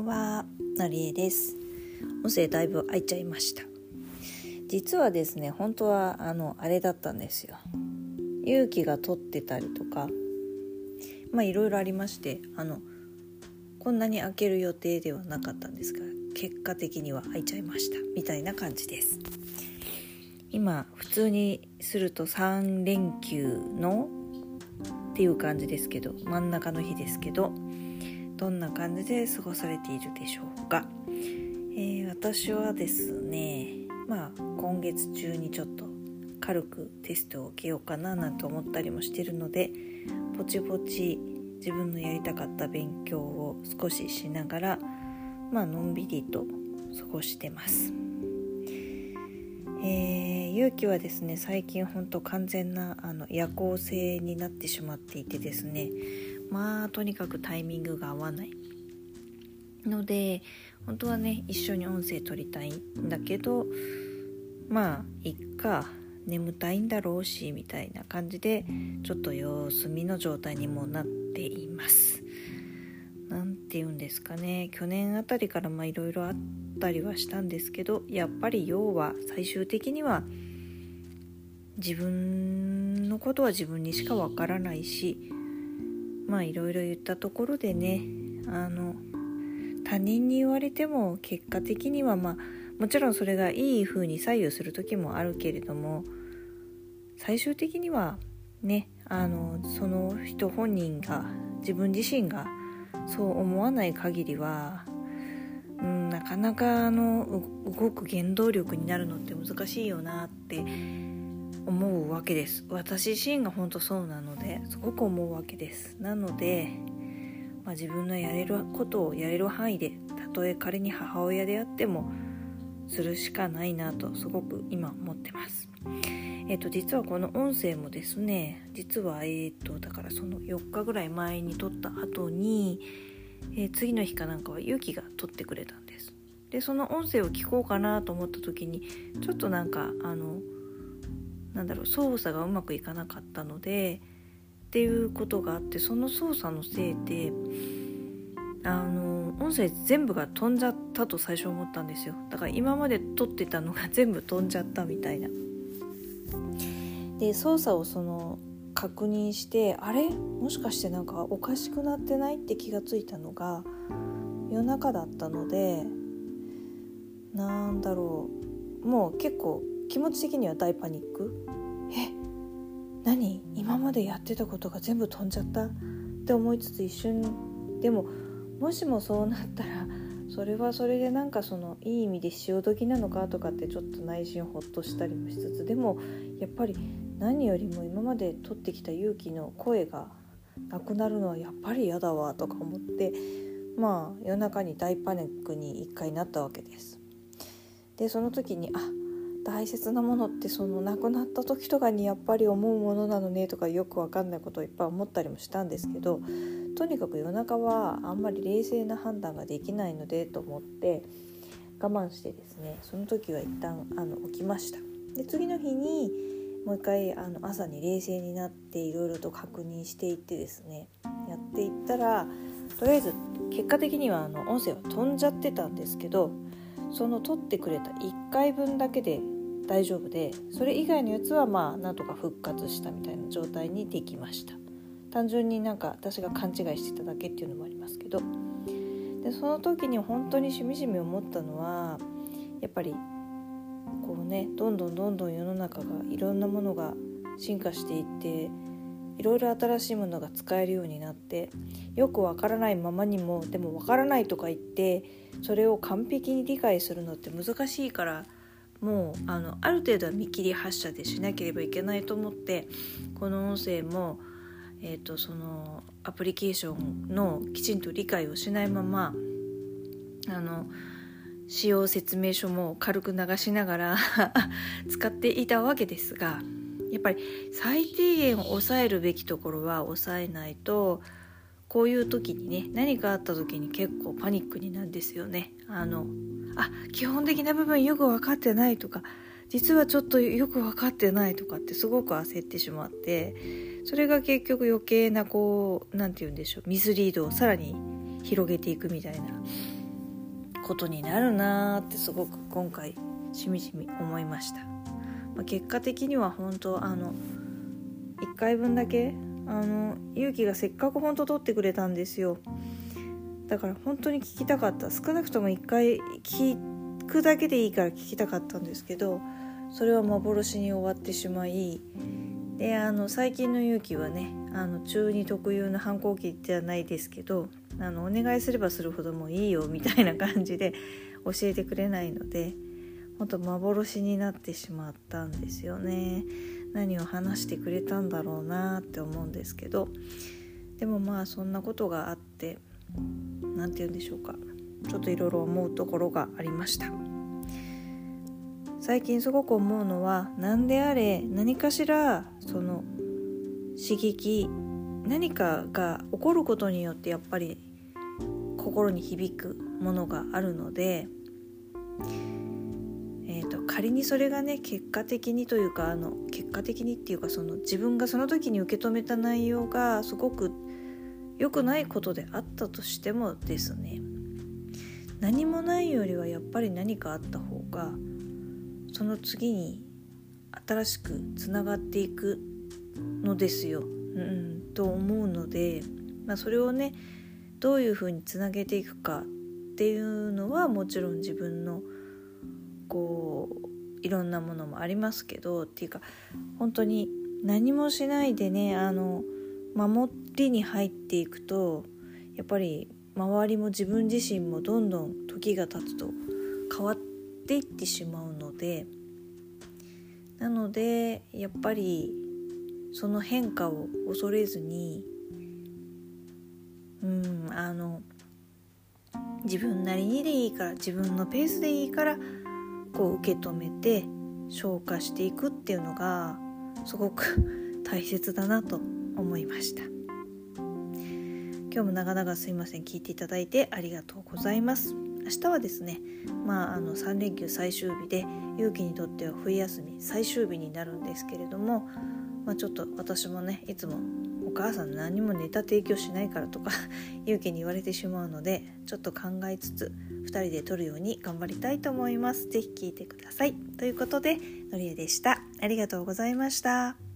んは、のりえです。音声だいぶ空いちゃいました。実はですね、本当はあのあれだったんですよ。勇気が取ってたりとか、まあいろいろありまして、あのこんなに開ける予定ではなかったんですが、結果的には開いちゃいましたみたいな感じです。今普通にすると3連休のっていう感じですけど真ん中の日ですけどどんな感じで過ごされているでしょうか、えー私はですねまあ今月中にちょっと軽くテストを受けようかななんて思ったりもしてるのでぼちぼち自分のやりたかった勉強を少ししながらまあのんびりと過ごしてます。えー、勇気はですね最近ほんと完全なあの夜行性になってしまっていてですねまあとにかくタイミングが合わないので本当はね一緒に音声取りたいんだけどまあいっか眠たいんだろうしみたいな感じでちょっと様子見の状態にもなっています。なんて言うんですかね去年あたりからまあいろいろあったりはしたんですけどやっぱり要は最終的には自分のことは自分にしかわからないしまあいろいろ言ったところでねあの他人に言われても結果的にはまあもちろんそれがいい風に左右する時もあるけれども最終的にはねあのその人本人が自分自身がそう思わない限りは、うん、なかなかあの動く原動力になるのって難しいよなって思うわけです。私自身が本当そうなのですごく思うわけです。なので、まあ、自分のやれることをやれる範囲でたとえ仮に母親であってもするしかないなとすごく今思ってます。えっと実はこの音声もですね実はえっとだからその4日ぐらい前に撮った後に、えー次の日かなんかは勇気が撮ってくれたんです。でその音声を聞こうかなと思った時にちょっとなんかあのなんだろう操作がうまくいかなかったのでっていうことがあってその操作のせいであの音声全部が飛んじゃったと最初思ったんですよ。だから今まで撮ってたのが 全部飛んじゃったみたいな。で操作をその確認してあれ？もしかしてなんかおかしくなってないって気がついたのが夜中だったのでなんだろう。もう結構気持ち的には大パニック？え何？今までやってたことが全部飛んじゃった？って思いつつ一瞬でももしもそうなったらそれはそれでなんかそのいい意味で潮時なのかとかってちょっと内心ほっとしたりもしつつでもやっぱり何よりも今まで撮ってきた勇気の声がなくなるのはやっぱり嫌だわとか思ってまあ夜中に大パニックに一回なったわけです。でその時にあ大切なものってその亡くなった時とかにやっぱり思うものなのねとかよくわかんないことをいっぱい思ったりもしたんですけどとにかく夜中はあんまり冷静な判断ができないのでと思って我慢してですねその時は一旦あの起きました。で次の日にもう一回あの朝に冷静になっていろいろと確認していってですねやっていったらとりあえず結果的にはあの音声は飛んじゃってたんですけどその取ってくれた1回分だけで大丈夫でそれ以外のやつはまあなんとか復活したみたいな状態にできました。単純になんか私が勘違いしてただけっていうのもありますけど。でその時に本当にしみじみ思ったのはやっぱりこうねどんどんどんどん世の中がいろんなものが進化していっていろいろ新しいものが使えるようになってよくわからないままにもでもわからないとか言ってそれを完璧に理解するのって難しいからもうあのある程度は見切り発車でしなければいけないと思ってこの音声も、えー、とそのアプリケーションのきちんと理解をしないままあの使用説明書も軽く流しながら 使っていたわけですがやっぱり最低限抑えるべきところは抑えないとこういう時にね何かあった時に結構パニックになるんですよね。あのあ基本的な部分よく分かってないとか実はちょっとよく分かってないとかってすごく焦ってしまってそれが結局余計なこう何て言うんでしょうミスリードをさらに広げていくみたいなことになるなーってすごく今回しみじみ思いました、まあ、結果的には本当あの1回分だけあの勇気がせっかく本当取ってくれたんですよ。だから本当に聞きたかった。少なくとも1回聞くだけでいいから聞きたかったんですけどそれは幻に終わってしまいであの最近の勇気はねあの中二特有の反抗期ではないですけどあのお願いすればするほどもういいよみたいな感じで教えてくれないので本当幻になってしまったんですよね。何を話してくれたんだろうなって思うんですけどでもまあそんなことがあっ何て言うんでしょうか。ちょっといろいろ思うところがありました。最近すごく思うのは何であれ何かしらその刺激何かが起こることによってやっぱり心に響くものがあるので、えーと、仮にそれがね結果的にというかあの結果的にっていうかその自分がその時に受け止めた内容がすごく良くないことであったとしてもですね。何もないよりはやっぱり何かあった方がその次に新しくつながっていくのですよ、うん、と思うので、まあ、それをねどういうふうにつなげていくかっていうのはもちろん自分のこういろんなものもありますけどっていうか本当に何もしないでねあの守りに入っていくとやっぱり周りも自分自身もどんどん時が経つと変わっていってしまうのでなのでやっぱりその変化を恐れずにうんあの自分なりにでいいから自分のペースでいいからこう受け止めて消化していくっていうのがすごく 大切だなと思いました。今日も長々すいません聞いていただいてありがとうございます明日はですねまああの3連休最終日で勇気にとっては冬休み最終日になるんですけれどもまあ、ちょっと私もねいつもお母さん何もネタ提供しないからとか 勇気に言われてしまうのでちょっと考えつつ2人で撮るように頑張りたいと思います。是非聴いてください。ということでのりえでした。ありがとうございました。